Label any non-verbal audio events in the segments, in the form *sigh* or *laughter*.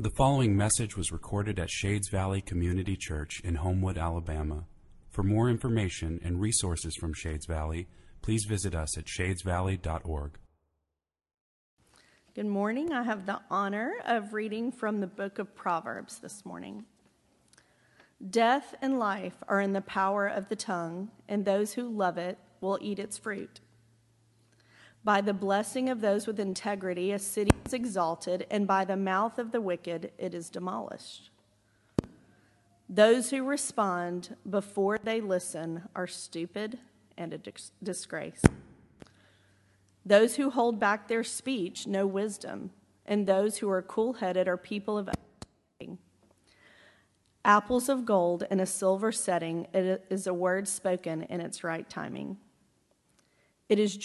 The following message was recorded at Shades Valley Community Church in Homewood, Alabama. For more information and resources from Shades Valley, please visit us at shadesvalley.org. Good morning. I have the honor of reading from the book of Proverbs this morning. Death and life are in the power of the tongue, and those who love it will eat its fruit. By the blessing of those with integrity, a city is exalted, and by the mouth of the wicked, it is demolished. Those who respond before they listen are stupid and a disgrace. Those who hold back their speech know wisdom, and those who are cool headed are people of understanding. Apples of gold in a silver setting is a word spoken in its right timing. It is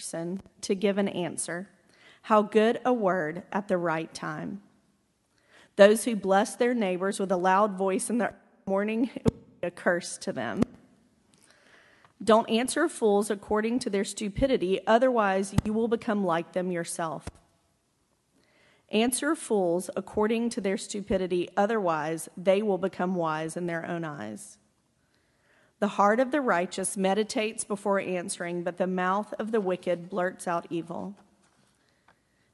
person to give an answer. How good a word at the right time. Those who bless their neighbors with a loud voice in the morning, it will be a curse to them. Don't answer fools according to their stupidity, otherwise, you will become like them yourself. Answer fools according to their stupidity, otherwise, they will become wise in their own eyes. The heart of the righteous meditates before answering, but the mouth of the wicked blurts out evil.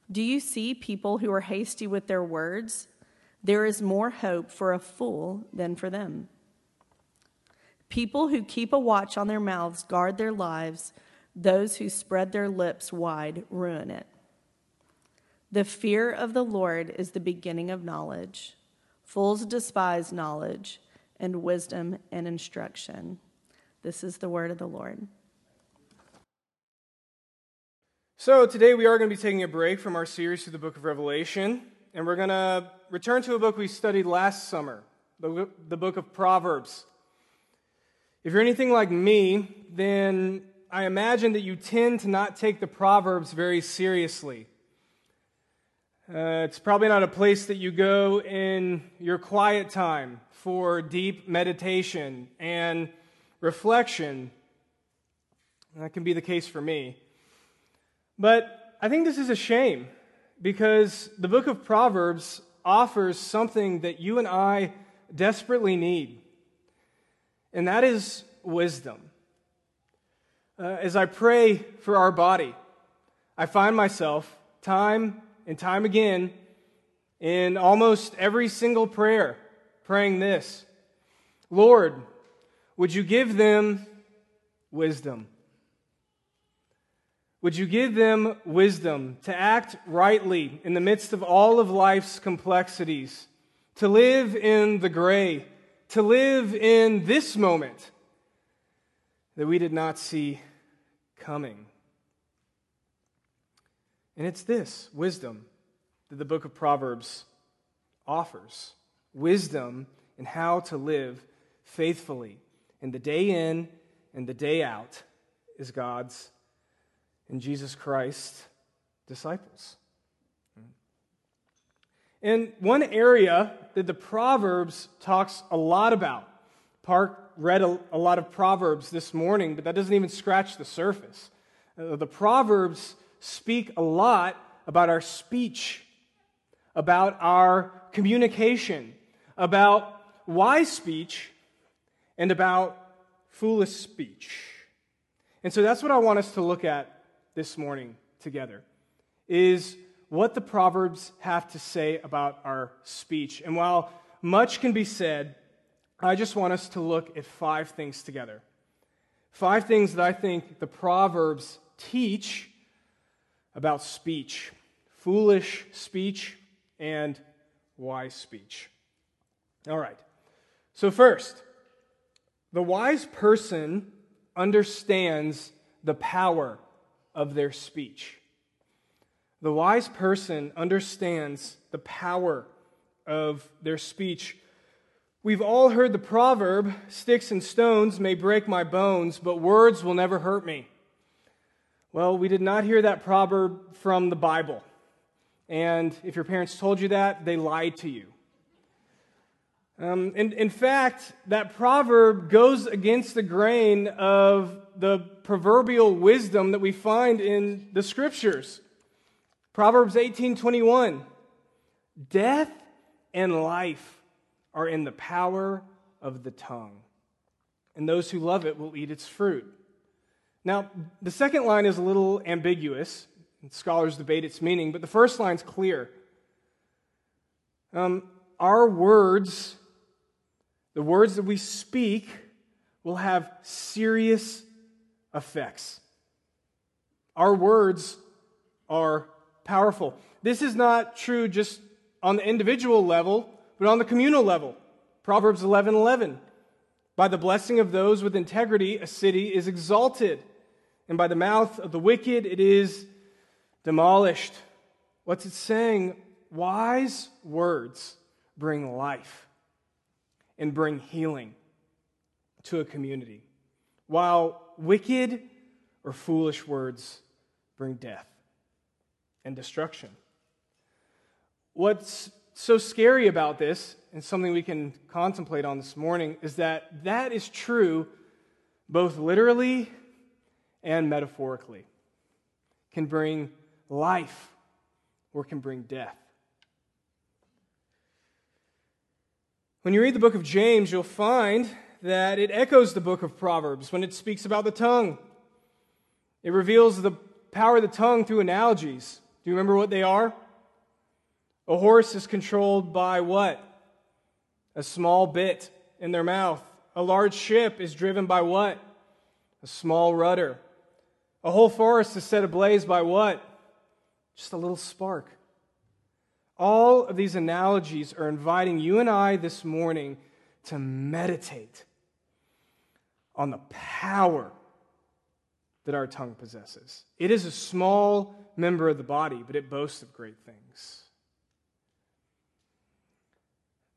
Do you see people who are hasty with their words? There is more hope for a fool than for them. People who keep a watch on their mouths guard their lives. Those who spread their lips wide ruin it. The fear of the Lord is the beginning of knowledge. Fools despise knowledge and wisdom and instruction. This is the word of the Lord. So, today we are going to be taking a break from our series through the book of Revelation, and we're going to return to a book we studied last summer, the, book of Proverbs. If you're anything like me, then I imagine that you tend to not take the Proverbs very seriously. Uh, it's probably not a place that you go in your quiet time for deep meditation and reflection. That can be the case for me. But I think this is a shame because the book of Proverbs offers something that you and I desperately need, and that is wisdom. Uh, as I pray for our body, I find myself time and time again in almost every single prayer praying this Lord, would you give them wisdom? Would you give them wisdom to act rightly in the midst of all of life's complexities, to live in the gray, to live in this moment that we did not see coming? And it's this wisdom that the book of Proverbs offers wisdom in how to live faithfully. And the day in and the day out is God's and Jesus Christ disciples. And one area that the Proverbs talks a lot about, Park read a, a lot of Proverbs this morning, but that doesn't even scratch the surface. Uh, the Proverbs speak a lot about our speech, about our communication, about wise speech, and about foolish speech. And so that's what I want us to look at this morning together is what the proverbs have to say about our speech. And while much can be said, I just want us to look at five things together. Five things that I think the proverbs teach about speech foolish speech and wise speech. All right. So, first, the wise person understands the power of their speech. The wise person understands the power of their speech. We've all heard the proverb sticks and stones may break my bones, but words will never hurt me. Well, we did not hear that proverb from the Bible. And if your parents told you that, they lied to you. Um, and in fact, that proverb goes against the grain of the proverbial wisdom that we find in the scriptures. Proverbs 18:21. Death and life are in the power of the tongue, and those who love it will eat its fruit. Now, the second line is a little ambiguous. Scholars debate its meaning, but the first line's clear. Um, our words, the words that we speak, will have serious effects. Our words are powerful. This is not true just on the individual level, but on the communal level. Proverbs 11 11. By the blessing of those with integrity, a city is exalted, and by the mouth of the wicked, it is demolished. What's it saying? Wise words bring life and bring healing to a community, while wicked or foolish words bring death and destruction. What's so scary about this, and something we can contemplate on this morning, is that that is true both literally and metaphorically. Can bring life or can bring death. When you read the book of James, you'll find that it echoes the book of Proverbs when it speaks about the tongue. It reveals the power of the tongue through analogies. Do you remember what they are? A horse is controlled by what? A small bit in their mouth. A large ship is driven by what? A small rudder. A whole forest is set ablaze by what? Just a little spark. All of these analogies are inviting you and I this morning to meditate on the power that our tongue possesses. It is a small member of the body, but it boasts of great things.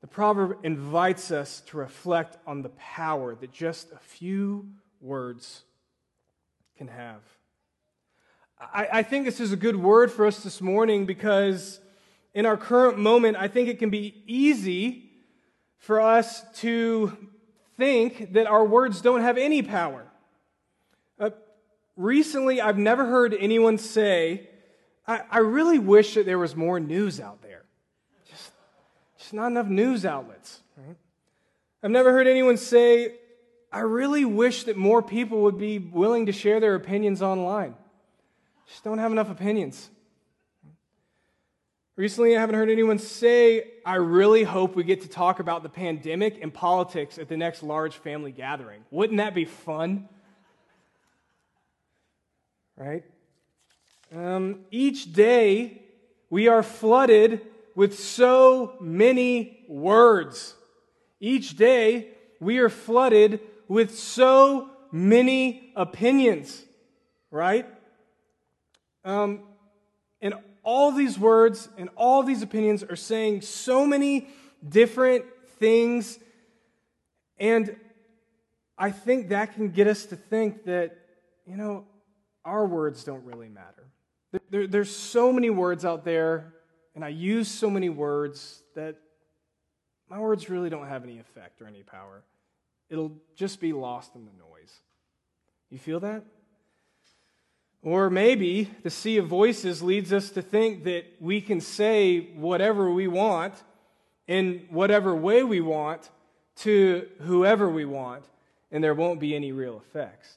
The proverb invites us to reflect on the power that just a few words can have. I, I, think this is a good word for us this morning because in our current moment, I think it can be easy for us to think that our words don't have any power. Uh, recently, I've never heard anyone say, I, I really wish that there was more news out there. Just just not enough news outlets. Right? I've never heard anyone say, I really wish that more people would be willing to share their opinions online. Just don't have enough opinions. Recently, I haven't heard anyone say, I really hope we get to talk about the pandemic and politics at the next large family gathering. Wouldn't that be fun? Right? Um, each day, we are flooded with so many words. Each day, we are flooded with so many opinions, right? Um, and all these words and all these opinions are saying so many different things. And I think that can get us to think that, you know, our words don't really matter. There, there's so many words out there and I use so many words that my words really don't have any effect or any power. It'll just be lost in the noise. You feel that? Or maybe the sea of voices leads us to think that we can say whatever we want in whatever way we want to whoever we want, and there won't be any real effects.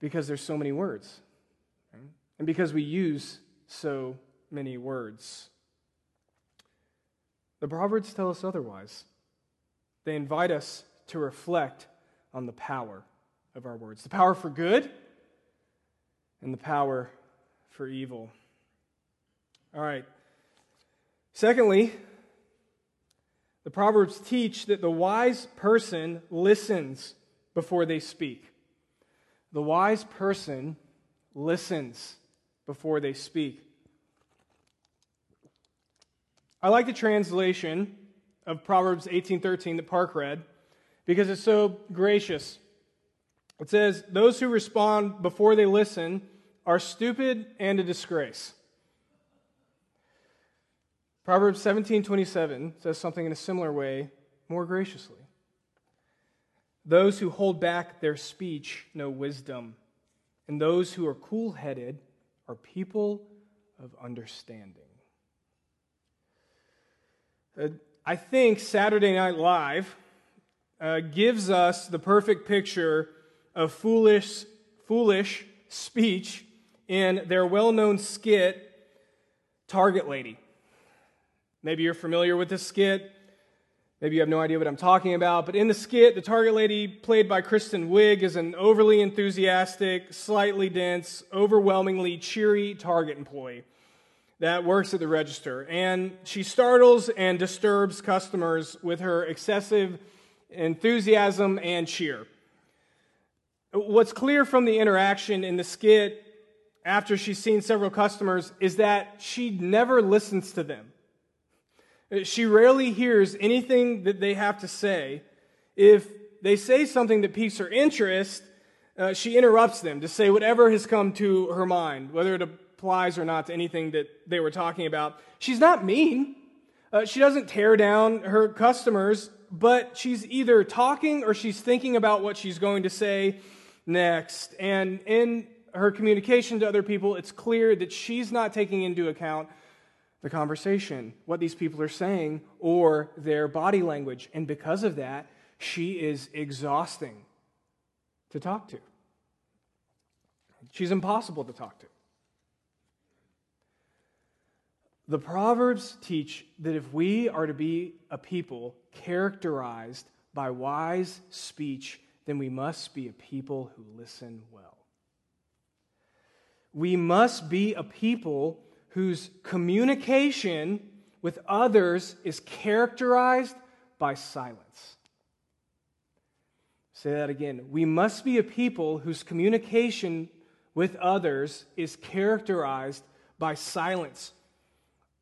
Because there's so many words. And because we use so many words. The Proverbs tell us otherwise. They invite us to reflect on the power of our words the power for good and the power for evil. All right. Secondly, the Proverbs teach that the wise person listens before they speak. The wise person listens before they speak. I like the translation of Proverbs 18:13 that Park read because it's so gracious. It says, "Those who respond before they listen are stupid and a disgrace." Proverbs 17:27 says something in a similar way, more graciously. Those who hold back their speech know wisdom, and those who are cool-headed are people of understanding. Uh, I think Saturday Night Live uh, gives us the perfect picture of foolish, foolish speech in their well known skit, Target Lady. Maybe you're familiar with this skit. Maybe you have no idea what I'm talking about. But in the skit, the Target Lady, played by Kristen Wiig, is an overly enthusiastic, slightly dense, overwhelmingly cheery Target employee that works at the register. And she startles and disturbs customers with her excessive enthusiasm and cheer. What's clear from the interaction in the skit after she's seen several customers is that she never listens to them. She rarely hears anything that they have to say. If they say something that piques her interest, uh, she interrupts them to say whatever has come to her mind, whether it applies or not to anything that they were talking about. She's not mean. Uh, she doesn't tear down her customers, but she's either talking or she's thinking about what she's going to say next. And in her communication to other people, it's clear that she's not taking into account the conversation, what these people are saying, or their body language. And because of that, she is exhausting to talk to. She's impossible to talk to. The Proverbs teach that if we are to be a people characterized by wise speech, then we must be a people who listen well. We must be a people whose communication with others is characterized by silence. Say that again. We must be a people whose communication with others is characterized by silence.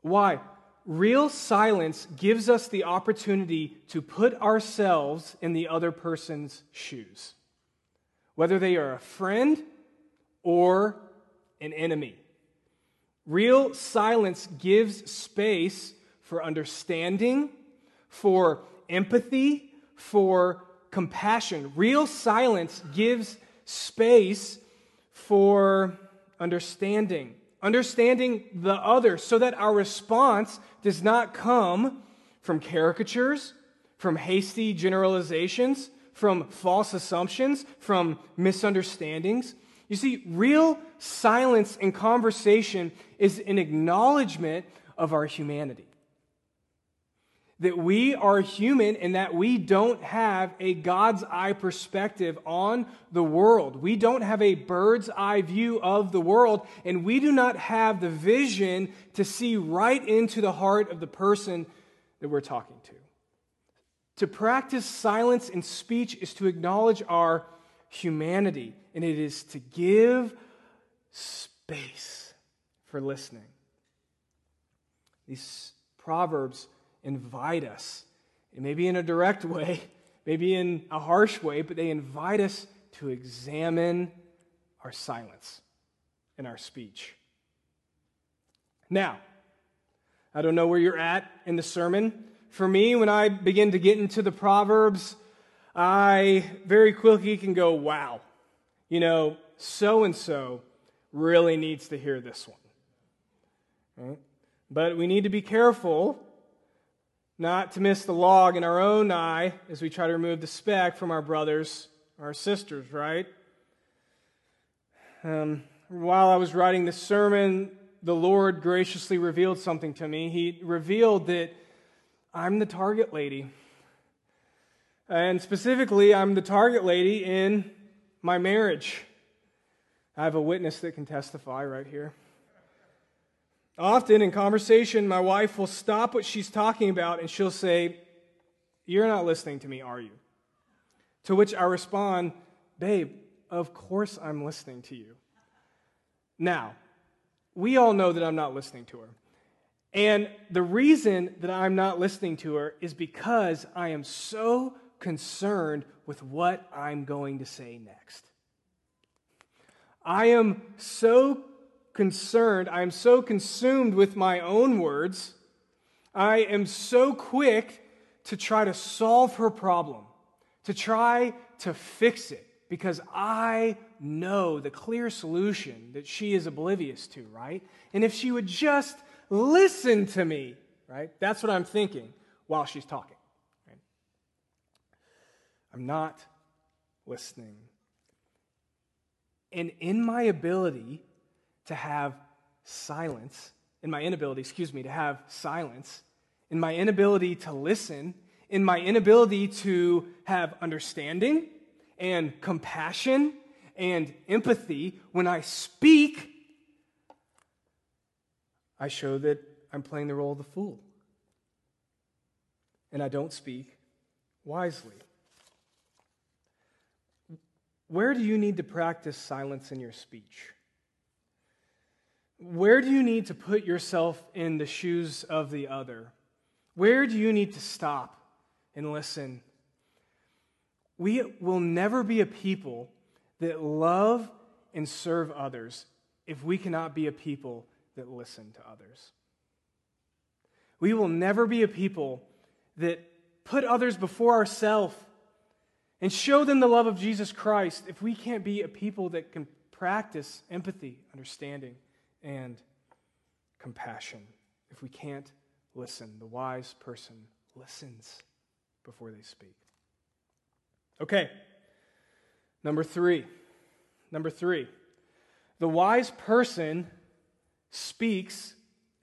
Why? Real silence gives us the opportunity to put ourselves in the other person's shoes, whether they are a friend or an enemy. Real silence gives space for understanding, for empathy, for compassion. Real silence gives space for understanding, understanding the other, so that our response does not come from caricatures, from hasty generalizations, from false assumptions, from misunderstandings. You see, real silence in conversation is an acknowledgement of our humanity. That we are human and that we don't have a God's eye perspective on the world. We don't have a bird's eye view of the world, and we do not have the vision to see right into the heart of the person that we're talking to. To practice silence in speech is to acknowledge our humanity, and it is to give space for listening. These proverbs invite us, and maybe in a direct way, maybe in a harsh way, but they invite us to examine our silence and our speech. Now, I don't know where you're at in the sermon. For me, when I begin to get into the Proverbs, I very quickly can go, wow, you know, so and so really needs to hear this one. Right? But we need to be careful not to miss the log in our own eye as we try to remove the speck from our brothers, our sisters, right? Um, while I was writing this sermon, the Lord graciously revealed something to me. He revealed that I'm the target lady. And specifically, I'm the target lady in my marriage. I have a witness that can testify right here. Often in conversation, my wife will stop what she's talking about and she'll say, You're not listening to me, are you? To which I respond, Babe, of course I'm listening to you. Now, we all know that I'm not listening to her. And the reason that I'm not listening to her is because I am so concerned with what I'm going to say next. I am so concerned, I am so consumed with my own words, I am so quick to try to solve her problem, to try to fix it, because I know the clear solution that she is oblivious to, right? And if she would just listen to me, right? That's what I'm thinking. while she's talking. I'm not listening. And in my ability to have silence, in my inability, excuse me, to have silence, in my inability to listen, in my inability to have understanding and compassion and empathy, when I speak, I show that I'm playing the role of the fool. And I don't speak wisely. Where do you need to practice silence in your speech? Where do you need to put yourself in the shoes of the other? Where do you need to stop and listen? We will never be a people that love and serve others if we cannot be a people that listen to others. We will never be a people that put others before ourselves and show them the love of Jesus Christ if we can't be a people that can practice empathy, understanding, and compassion. If we can't listen, the wise person listens before they speak. Okay, number three. Number three. The wise person speaks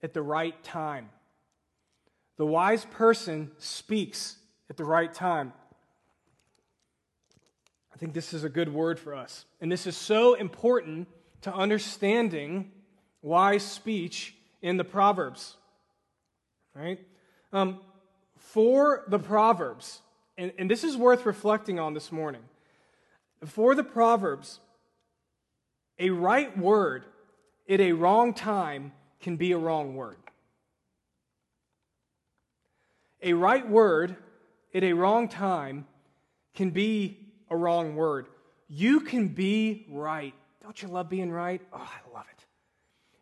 at the right time. The wise person speaks at the right time. I think this is a good word for us. And this is so important to understanding wise speech in the Proverbs. Right? Um, for the Proverbs, and, and this is worth reflecting on this morning. For the Proverbs, a right word at a wrong time can be a wrong word. A right word at a wrong time can be a wrong word. You can be right. Don't you love being right? Oh, I love it.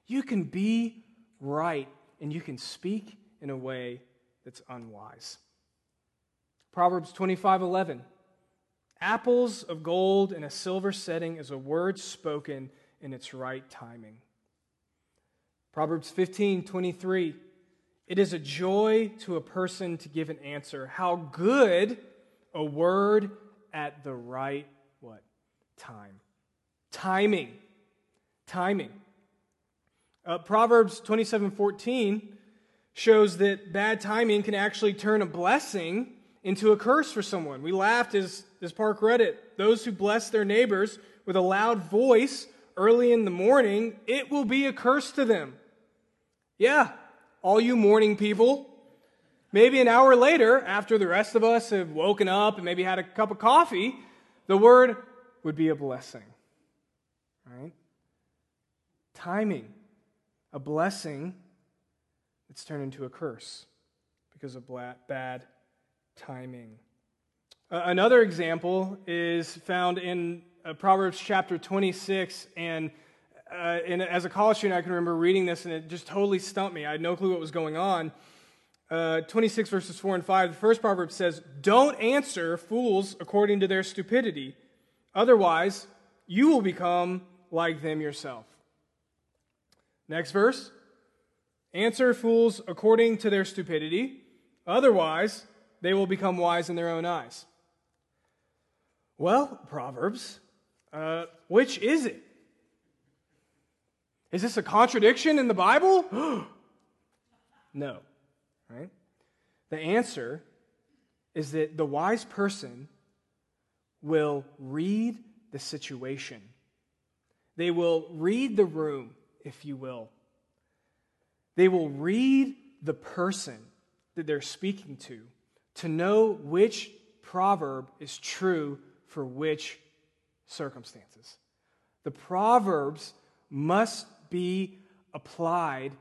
You can be right and you can speak in a way that's unwise. Proverbs 25 11. Apples of gold in a silver setting is a word spoken in its right timing. Proverbs 15 23. It is a joy to a person to give an answer. How good a word at the right what? Time. Timing. Timing. Uh, Proverbs 27 14 shows that bad timing can actually turn a blessing into a curse for someone. We laughed as, as Park read it. Those who bless their neighbors with a loud voice early in the morning, it will be a curse to them. Yeah, all you morning people, Maybe an hour later, after the rest of us have woken up and maybe had a cup of coffee, the word would be a blessing. Right? Timing. A blessing that's turned into a curse because of bad timing. Uh, another example is found in uh, Proverbs chapter 26. And, uh, and as a college student, I can remember reading this and it just totally stumped me. I had no clue what was going on uh, 26 verses 4 and 5, the first proverb says, Don't answer fools according to their stupidity. Otherwise, you will become like them yourself. Next verse Answer fools according to their stupidity. Otherwise, they will become wise in their own eyes. Well, Proverbs, uh, which is it? Is this a contradiction in the Bible? *gasps* no. Right? The answer is that the wise person will read the situation. They will read the room, if you will. They will read the person that they're speaking to to know which proverb is true for which circumstances. The proverbs must be applied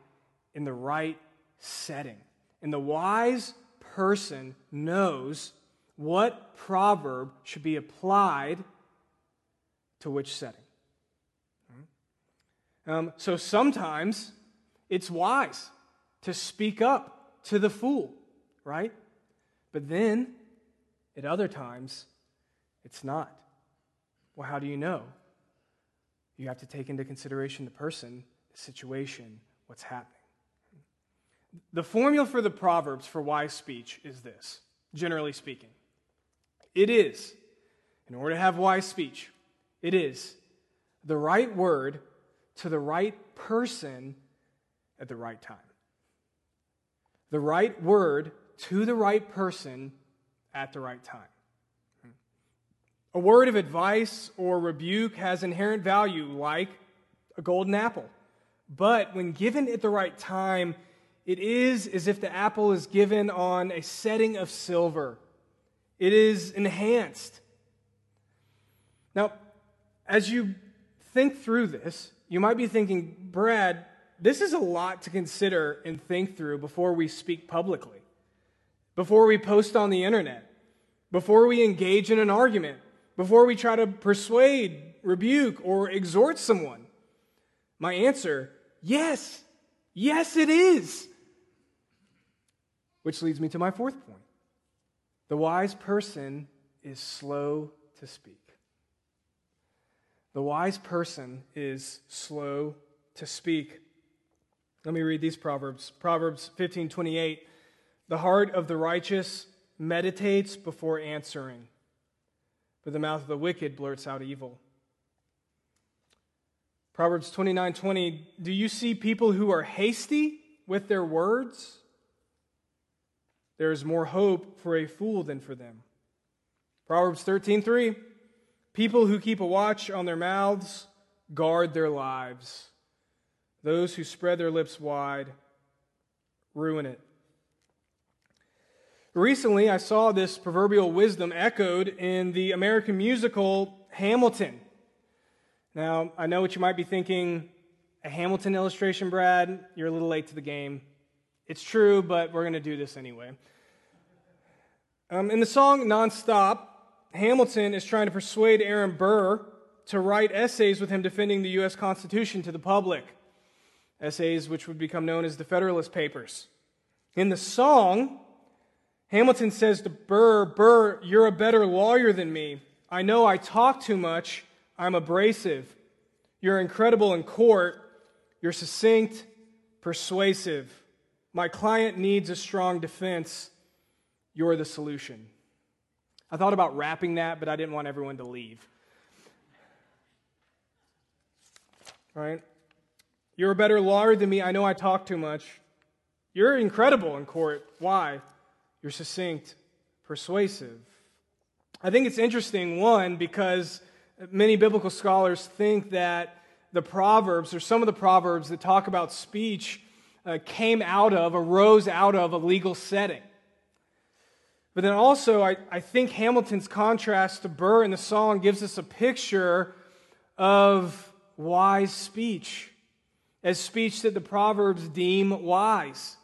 in the right setting. And the wise person knows what proverb should be applied to which setting. Um, so sometimes it's wise to speak up to the fool, right? But then at other times, it's not. Well, how do you know? You have to take into consideration the person, the situation, what's happening. The formula for the Proverbs for wise speech is this, generally speaking. It is, in order to have wise speech, it is the right word to the right person at the right time. The right word to the right person at the right time. A word of advice or rebuke has inherent value, like a golden apple. But when given at the right time, it is as if the apple is given on a setting of silver. It is enhanced. Now, as you think through this, you might be thinking, Brad, this is a lot to consider and think through before we speak publicly, before we post on the internet, before we engage in an argument, before we try to persuade, rebuke, or exhort someone. My answer yes, yes, it is. Which leads me to my fourth point the wise person is slow to speak. The wise person is slow to speak. Let me read these proverbs. Proverbs 15:28. The heart of the righteous meditates before answering, but the mouth of the wicked blurts out evil. Proverbs 29:20. Do you see people who are hasty with their words? There is more hope for a fool than for them. Proverbs 13:3. People who keep a watch on their mouths guard their lives. Those who spread their lips wide ruin it. Recently, I saw this proverbial wisdom echoed in the American musical Hamilton. Now, I know what you might be thinking a Hamilton illustration, Brad. You're a little late to the game. It's true, but we're going to do this anyway. Um, in the song Nonstop, Hamilton is trying to persuade Aaron Burr to write essays with him defending the U.S. Constitution to the public, essays which would become known as the Federalist Papers. In the song, Hamilton says to Burr, Burr, you're a better lawyer than me. I know I talk too much. I'm abrasive. You're incredible in court. You're succinct, persuasive. My client needs a strong defense. You're the solution. I thought about rapping that, but I didn't want everyone to leave. Right? You're a better lawyer than me. I know I talk too much. You're incredible in court. Why? You're succinct, persuasive. I think it's interesting, one, because many biblical scholars think that the Proverbs, or some of the Proverbs that talk about speech, uh, came out of, arose out of a legal setting. But then also, I, I think Hamilton's contrast to Burr in the song gives us a picture of wise speech, as speech that the Proverbs deem wise.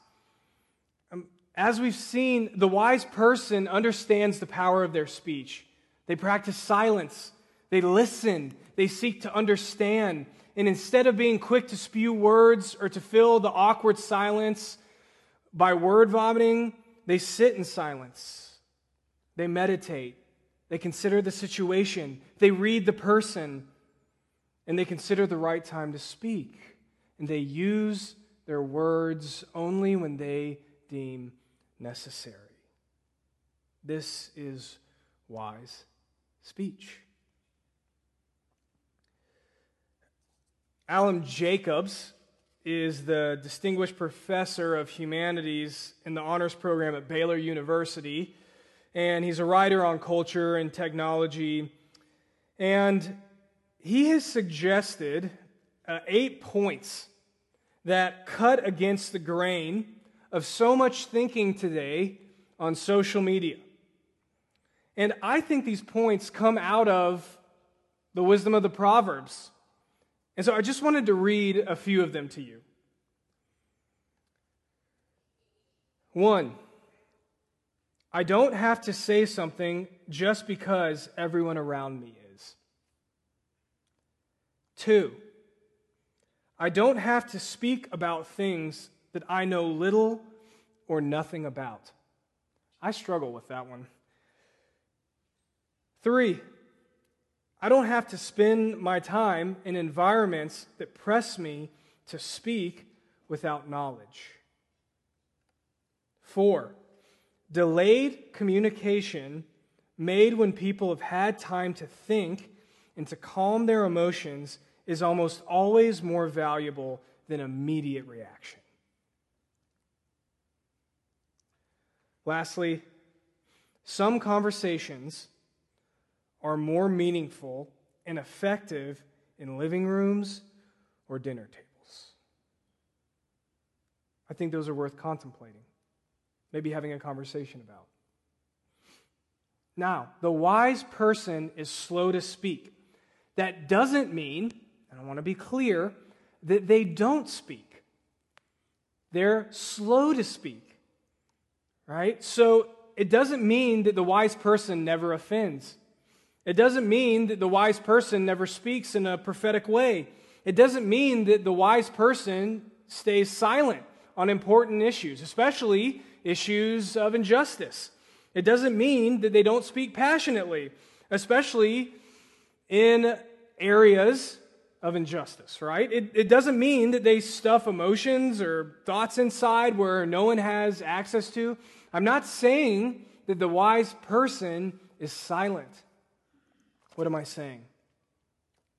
Um, as we've seen, the wise person understands the power of their speech. They practice silence, they listen, they seek to understand. And instead of being quick to spew words or to fill the awkward silence by word vomiting, they sit in silence. They meditate. They consider the situation. They read the person. And they consider the right time to speak. And they use their words only when they deem necessary. This is wise speech. Alan Jacobs is the distinguished professor of humanities in the honors program at Baylor University, and he's a writer on culture and technology. And he has suggested uh, eight points that cut against the grain of so much thinking today on social media. And I think these points come out of the wisdom of the Proverbs. And so I just wanted to read a few of them to you. One, I don't have to say something just because everyone around me is. Two, I don't have to speak about things that I know little or nothing about. I struggle with that one. Three, I don't have to spend my time in environments that press me to speak without knowledge. Four, delayed communication made when people have had time to think and to calm their emotions is almost always more valuable than immediate reaction. Lastly, some conversations are more meaningful and effective in living rooms or dinner tables. I think those are worth contemplating, maybe having a conversation about. Now, the wise person is slow to speak. That doesn't mean, and I want to be clear, that they don't speak. They're slow to speak, right? So it doesn't mean that the wise person never offends. It doesn't mean that the wise person never speaks in a prophetic way. It doesn't mean that the wise person stays silent on important issues, especially issues of injustice. It doesn't mean that they don't speak passionately, especially in areas of injustice, right? It, it doesn't mean that they stuff emotions or thoughts inside where no one has access to. I'm not saying that the wise person is silent. What am I saying?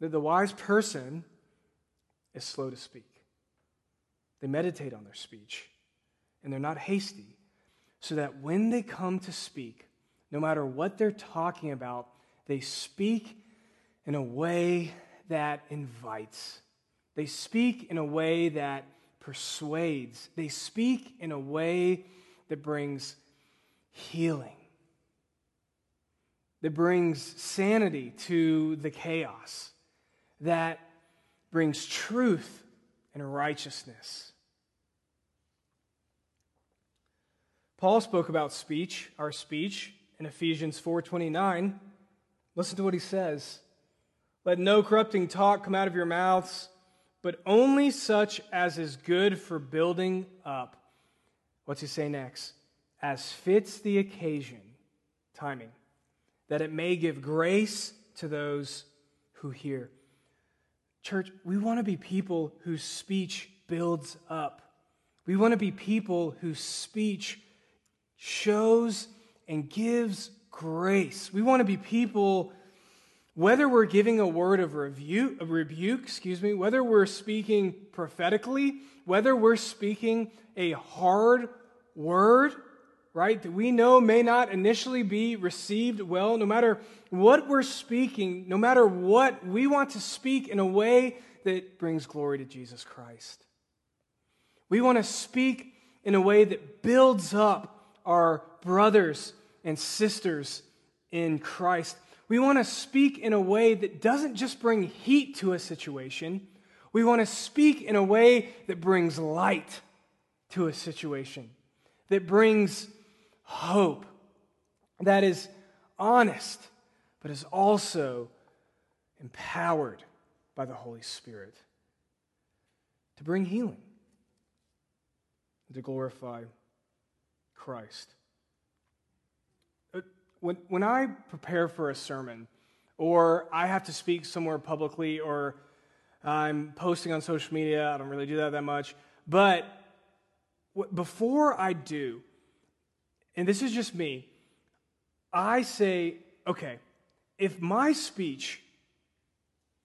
That the wise person is slow to speak. They meditate on their speech and they're not hasty, so that when they come to speak, no matter what they're talking about, they speak in a way that invites. They speak in a way that persuades. They speak in a way that brings healing, that brings sanity to the chaos, that brings truth and righteousness. Paul spoke about speech, our speech, in Ephesians 4:29. Listen to what he says. Let no corrupting talk come out of your mouths, but only such as is good for building up. What's he say next? As fits the occasion, timing, that it may give grace to those who hear. Church, we want to be people whose speech builds up. We want to be people whose speech shows and gives grace. We want to be people whether we're giving a word of review, a rebuke, excuse me, whether we're speaking prophetically, whether we're speaking a hard word, right, that we know may not initially be received well, no matter what we're speaking, no matter what, we want to speak in a way that brings glory to Jesus Christ. We want to speak in a way that builds up our brothers and sisters in Christ. We want to speak in a way that doesn't just bring heat to a situation. We want to speak in a way that brings light to a situation, that brings hope, that is honest, but is also empowered by the Holy Spirit to bring healing, to glorify Christ. Uh, when, when I prepare for a sermon, or I have to speak somewhere publicly, or I'm posting on social media, I don't really do that that much, but before I do, and this is just me, I say, okay, if my speech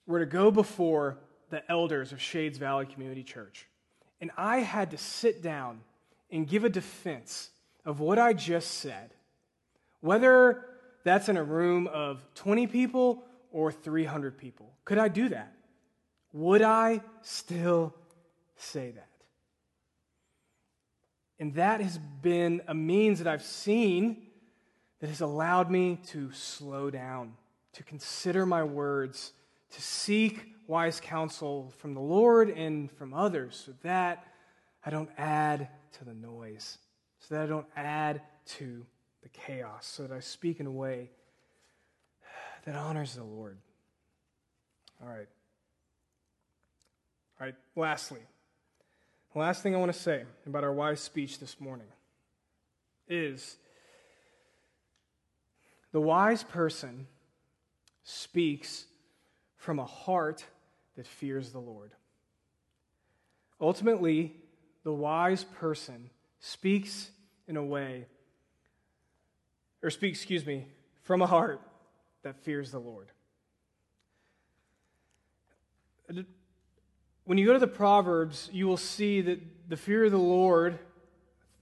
were to go before the elders of Shades Valley Community Church, and I had to sit down and give a defense of what I just said, whether that's in a room of 20 people or 300 people. Could I do that? Would I still say that? And that has been a means that I've seen that has allowed me to slow down, to consider my words, to seek wise counsel from the Lord and from others so that I don't add to the noise, so that I don't add to the chaos, so that I speak in a way that honors the Lord. All right. All right, lastly, the last thing I want to say about our wise speech this morning is the wise person speaks from a heart that fears the Lord. Ultimately, the wise person speaks in a way, or speak, excuse me, from a heart that fears the Lord. When you go to the Proverbs, you will see that the fear of the Lord,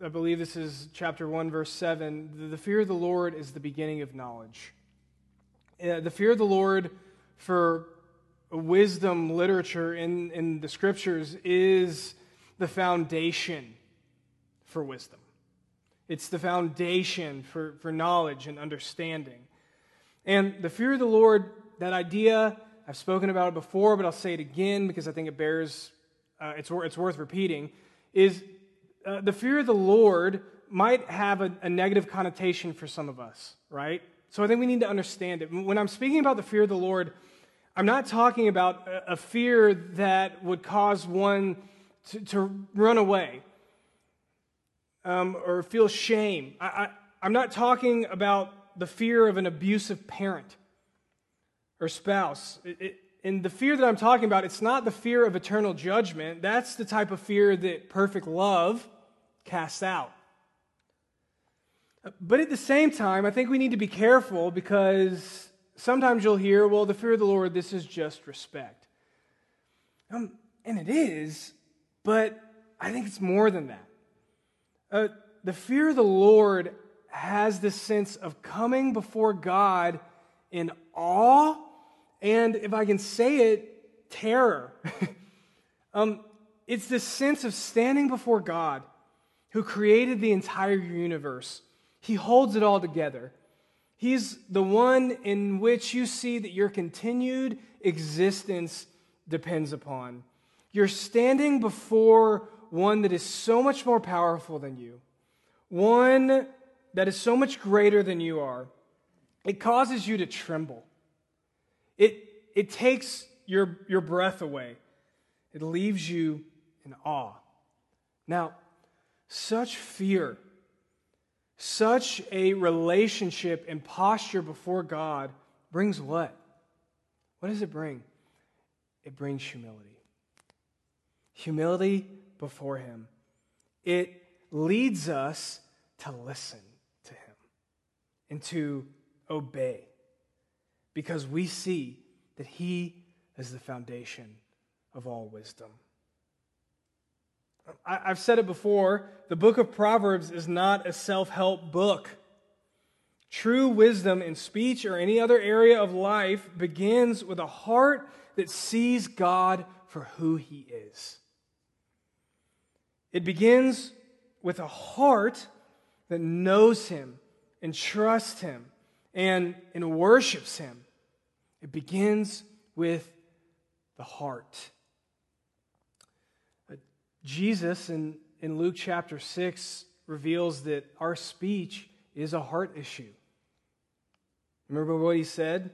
I believe this is chapter 1, verse 7, the fear of the Lord is the beginning of knowledge. Uh, the fear of the Lord for wisdom literature in, in the scriptures is the foundation for wisdom. It's the foundation for, for knowledge and understanding. And the fear of the Lord, that idea, I've spoken about it before, but I'll say it again because I think it bears, uh, it's, it's worth repeating, is uh, the fear of the Lord might have a, a negative connotation for some of us, right? So I think we need to understand it. When I'm speaking about the fear of the Lord, I'm not talking about a, a fear that would cause one to, to run away um, or feel shame. I, I, I'm not talking about the fear of an abusive parent or spouse. It, it, and the fear that I'm talking about, it's not the fear of eternal judgment. That's the type of fear that perfect love casts out. But at the same time, I think we need to be careful because sometimes you'll hear, well, the fear of the Lord, this is just respect. Um, and it is, but I think it's more than that. Uh, the fear of the Lord has this sense of coming before God in awe and, if I can say it, terror. *laughs* um, it's this sense of standing before God who created the entire universe. He holds it all together. He's the one in which you see that your continued existence depends upon. You're standing before one that is so much more powerful than you, one that is so much greater than you are. It causes you to tremble. It, it takes your, your breath away. It leaves you in awe. Now, such fear such a relationship and posture before God brings what? What does it bring? It brings humility. Humility before Him. It leads us to listen to Him and to obey because we see that He is the foundation of all wisdom. I've said it before the book of Proverbs is not a self help book. True wisdom in speech or any other area of life begins with a heart that sees God for who he is. It begins with a heart that knows him and trusts him and, and worships him. It begins with the heart. Uh, Jesus in, in Luke chapter 6 reveals that our speech is a heart issue. Remember what he said?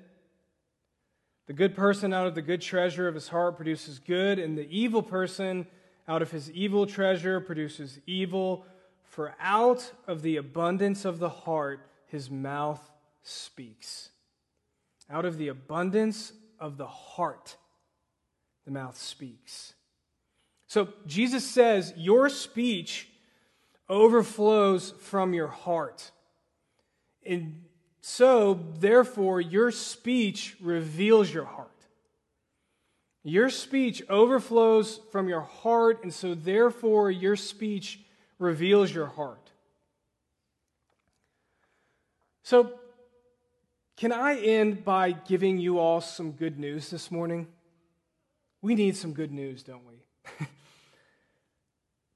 The good person out of the good treasure of his heart produces good, and the evil person out of his evil treasure produces evil. For out of the abundance of the heart, his mouth speaks. Out of the abundance of the heart, the mouth speaks. So Jesus says, Your speech overflows from your heart. And so, therefore, your speech reveals your heart. Your speech overflows from your heart, and so, therefore, your speech reveals your heart. So, can I end by giving you all some good news this morning? We need some good news, don't we? *laughs*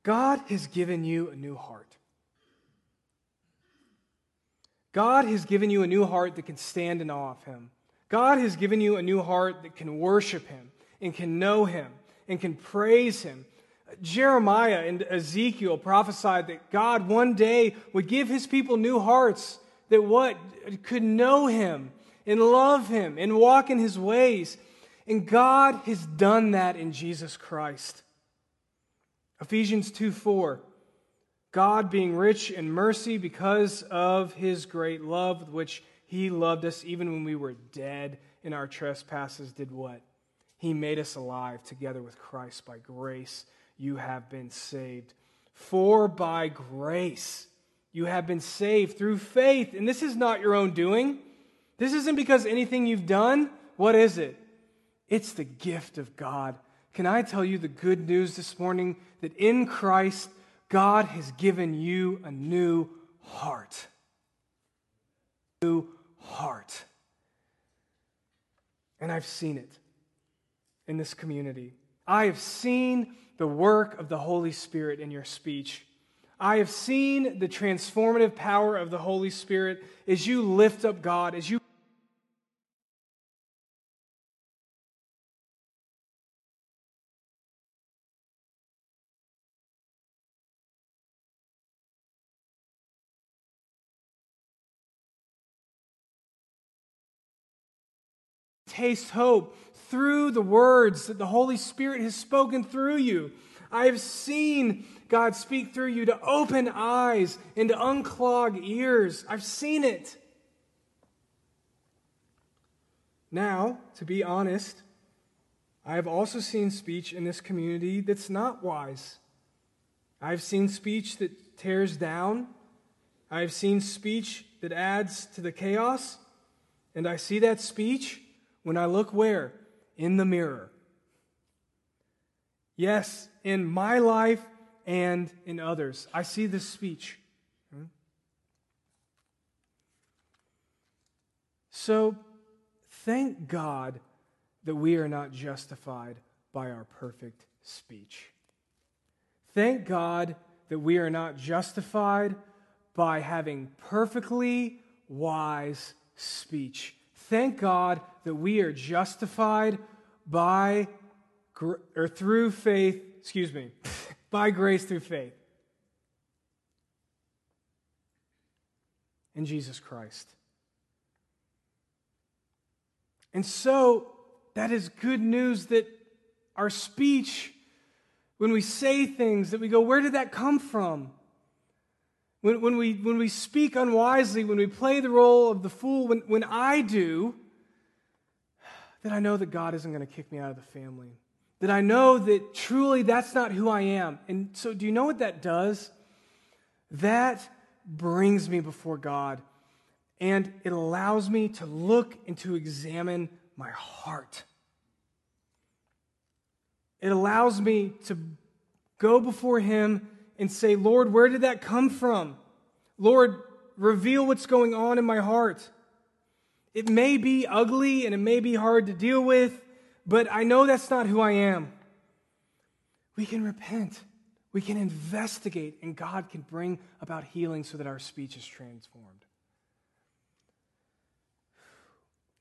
God has given you a new heart. God has given you a new heart that can stand in awe of Him. God has given you a new heart that can worship Him and can know Him and can praise Him. Jeremiah and Ezekiel prophesied that God one day would give His people new hearts that what could know Him and love Him and walk in His ways. And God has done that in Jesus Christ. Ephesians 2 4. God being rich in mercy because of his great love which he loved us, even when we were dead in our trespasses, did what? He made us alive together with Christ. By grace, you have been saved. For by grace You have been saved through faith, and this is not your own doing. This isn't because anything you've done. What is it? It's the gift of God. Can I tell you the good news this morning that in Christ, God has given you a new heart? New heart. And I've seen it in this community. I have seen the work of the Holy Spirit in your speech. I have seen the transformative power of the Holy Spirit as you lift up God, as you taste hope through the words that the Holy Spirit has spoken through you. I have seen God speak through you to open eyes and to unclog ears. I've seen it. Now, to be honest, I have also seen speech in this community that's not wise. I've seen speech that tears down. I've seen speech that adds to the chaos. And I see that speech when I look where? in the mirror. Yes, in my life and in others. I see this speech. Hmm? So, thank God that we are not justified by our perfect speech. Thank God that we are not justified by having perfectly wise speech. Thank God that we are justified by or through faith, excuse me, by grace through faith in Jesus Christ. And so that is good news that our speech, when we say things, that we go, where did that come from? When, when, we, when we speak unwisely, when we play the role of the fool, when, when I do, then I know that God isn't going to kick me out of the family. That I know that truly that's not who I am. And so, do you know what that does? That brings me before God, and it allows me to look and to examine my heart. It allows me to go before Him and say, Lord, where did that come from? Lord, reveal what's going on in my heart. It may be ugly and it may be hard to deal with, but I know that's not who I am. We can repent. We can investigate, and God can bring about healing so that our speech is transformed.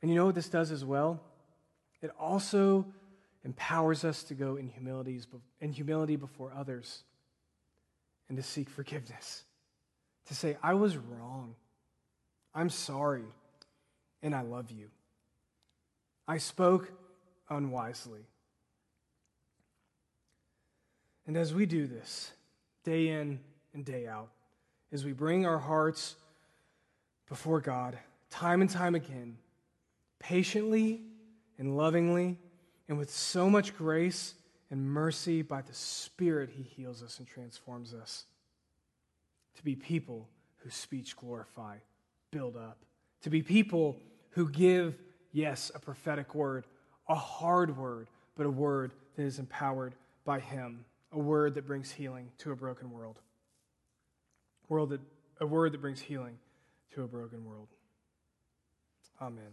And you know what this does as well? It also empowers us to go in, in humility before others and to seek forgiveness. To say, I was wrong. I'm sorry. And I love you. I spoke unwisely. And as we do this, day in and day out, as we bring our hearts before God, time and time again, patiently and lovingly, and with so much grace and mercy, by the Spirit, He heals us and transforms us to be people whose speech glorify, build up, to be people who give, yes, a prophetic word, a hard word, but a word that is empowered by Him, a word that brings healing to a broken world. World that, a word that brings healing to a broken world. Amen.